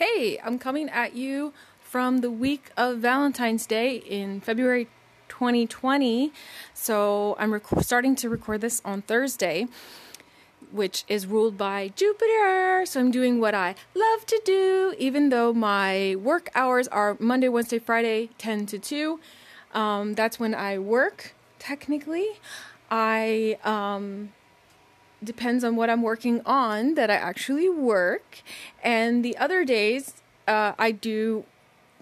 Hey, I'm coming at you from the week of Valentine's Day in February 2020. So I'm rec- starting to record this on Thursday, which is ruled by Jupiter. So I'm doing what I love to do, even though my work hours are Monday, Wednesday, Friday, 10 to 2. Um, that's when I work, technically. I um, depends on what I'm working on that I actually work. And the other days, uh, I do,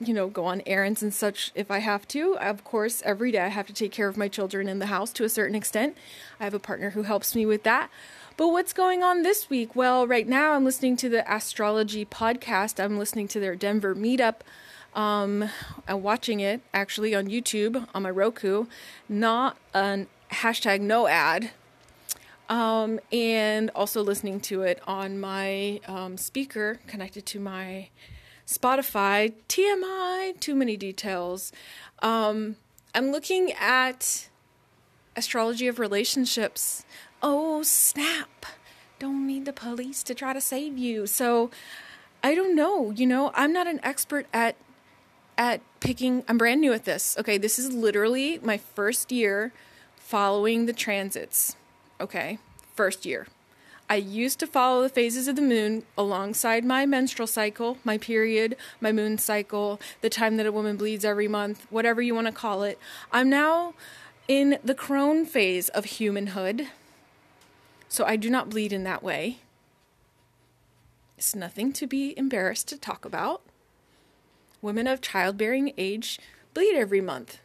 you know, go on errands and such if I have to. Of course, every day I have to take care of my children in the house to a certain extent. I have a partner who helps me with that. But what's going on this week? Well, right now I'm listening to the astrology podcast. I'm listening to their Denver meetup. Um, I'm watching it actually on YouTube on my Roku, not an hashtag no ad um, and also listening to it on my um, speaker connected to my Spotify. TMI, too many details. Um, I'm looking at astrology of relationships. Oh, snap. Don't need the police to try to save you. So, I don't know, you know, I'm not an expert at at picking I'm brand new at this. Okay, this is literally my first year following the transits okay, first year. I used to follow the phases of the moon alongside my menstrual cycle, my period, my moon cycle, the time that a woman bleeds every month, whatever you want to call it. I'm now in the crone phase of humanhood, so I do not bleed in that way. It's nothing to be embarrassed to talk about. Women of childbearing age bleed every month,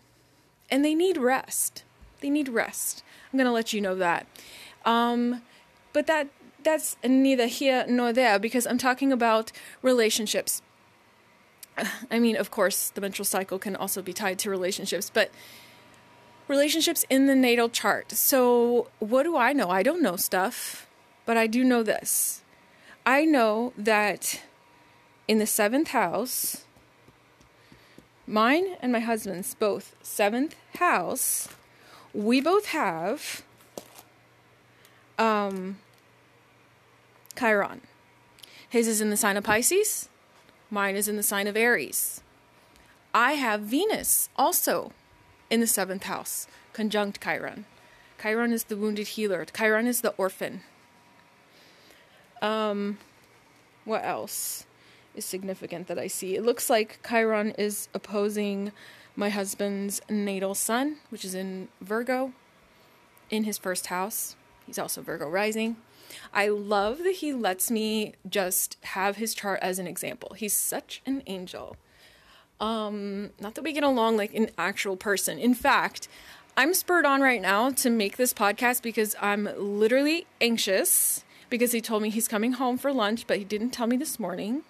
and they need rest. They need rest. I'm going to let you know that. Um, but that that's neither here nor there because I'm talking about relationships. I mean, of course, the menstrual cycle can also be tied to relationships, but relationships in the natal chart. So, what do I know? I don't know stuff, but I do know this. I know that in the seventh house, mine and my husband's both seventh house, we both have um, Chiron. His is in the sign of Pisces, mine is in the sign of Aries. I have Venus also in the seventh house, conjunct Chiron. Chiron is the wounded healer, Chiron is the orphan. Um, what else is significant that I see? It looks like Chiron is opposing my husband's natal sun, which is in Virgo, in his first house. He's also Virgo rising. I love that he lets me just have his chart as an example. He's such an angel. Um, not that we get along like an actual person. In fact, I'm spurred on right now to make this podcast because I'm literally anxious because he told me he's coming home for lunch, but he didn't tell me this morning.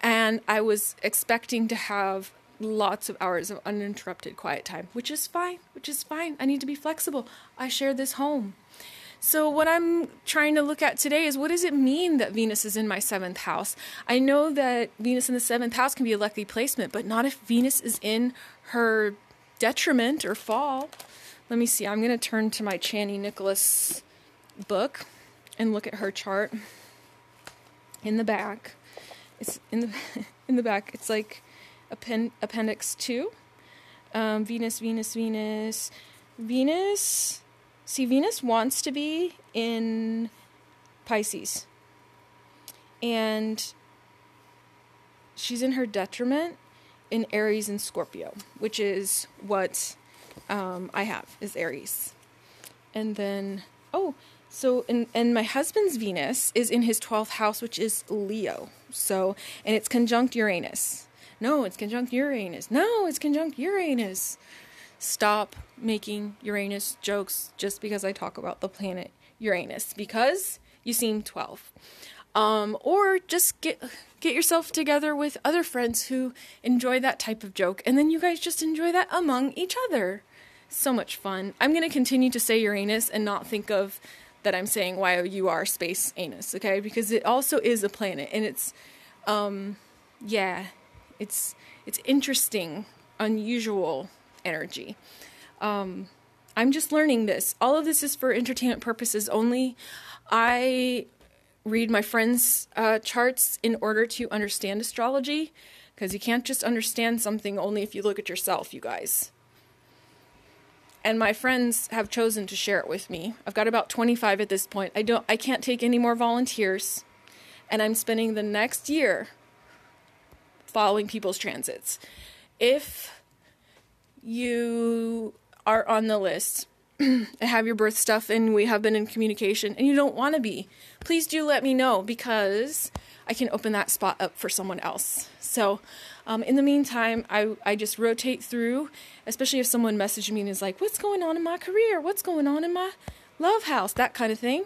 And I was expecting to have lots of hours of uninterrupted quiet time, which is fine, which is fine. I need to be flexible. I share this home. So, what I'm trying to look at today is what does it mean that Venus is in my seventh house? I know that Venus in the seventh house can be a lucky placement, but not if Venus is in her detriment or fall. Let me see. I'm going to turn to my Chani Nicholas book and look at her chart in the back. It's in the in the back. It's like append, appendix 2. Um, Venus, Venus, Venus. Venus See, Venus wants to be in Pisces. And she's in her detriment in Aries and Scorpio, which is what um, I have is Aries. And then, oh, so and and my husband's Venus is in his 12th house, which is Leo. So, and it's conjunct Uranus. No, it's conjunct Uranus. No, it's conjunct Uranus stop making Uranus jokes just because I talk about the planet Uranus because you seem 12. Um, or just get get yourself together with other friends who enjoy that type of joke and then you guys just enjoy that among each other. So much fun. I'm going to continue to say Uranus and not think of that I'm saying Y O U R space anus, okay? Because it also is a planet and it's um yeah, it's it's interesting, unusual energy. Um, I'm just learning this. All of this is for entertainment purposes only. I read my friends' uh, charts in order to understand astrology because you can't just understand something only if you look at yourself, you guys. And my friends have chosen to share it with me. I've got about 25 at this point. I don't I can't take any more volunteers. And I'm spending the next year following people's transits. If you are on the list and have your birth stuff and we have been in communication and you don't want to be, please do let me know because I can open that spot up for someone else. So, um, in the meantime, I, I just rotate through, especially if someone messaged me and is like, What's going on in my career? What's going on in my love house? That kind of thing.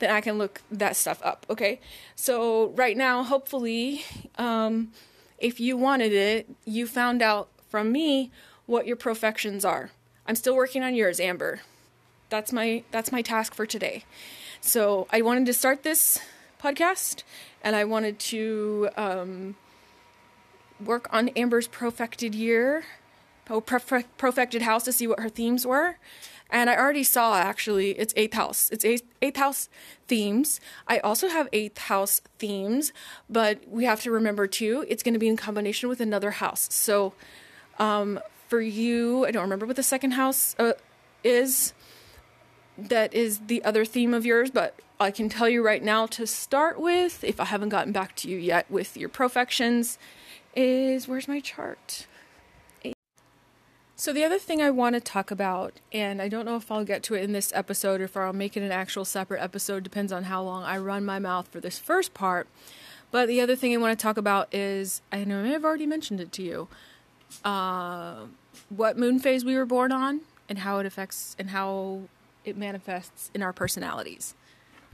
Then I can look that stuff up. Okay. So, right now, hopefully, um, if you wanted it, you found out from me what your profections are. I'm still working on yours, Amber. That's my that's my task for today. So I wanted to start this podcast, and I wanted to um, work on Amber's profected year, profected house to see what her themes were. And I already saw actually it's eighth house. It's eighth, eighth house themes. I also have eighth house themes, but we have to remember too, it's going to be in combination with another house. So um, for you, I don't remember what the second house uh, is. That is the other theme of yours, but I can tell you right now to start with, if I haven't gotten back to you yet with your profections, is where's my chart? So, the other thing I want to talk about, and I don't know if I'll get to it in this episode or if I'll make it an actual separate episode, depends on how long I run my mouth for this first part. But the other thing I want to talk about is I know I've already mentioned it to you. Uh, what moon phase we were born on and how it affects and how it manifests in our personalities.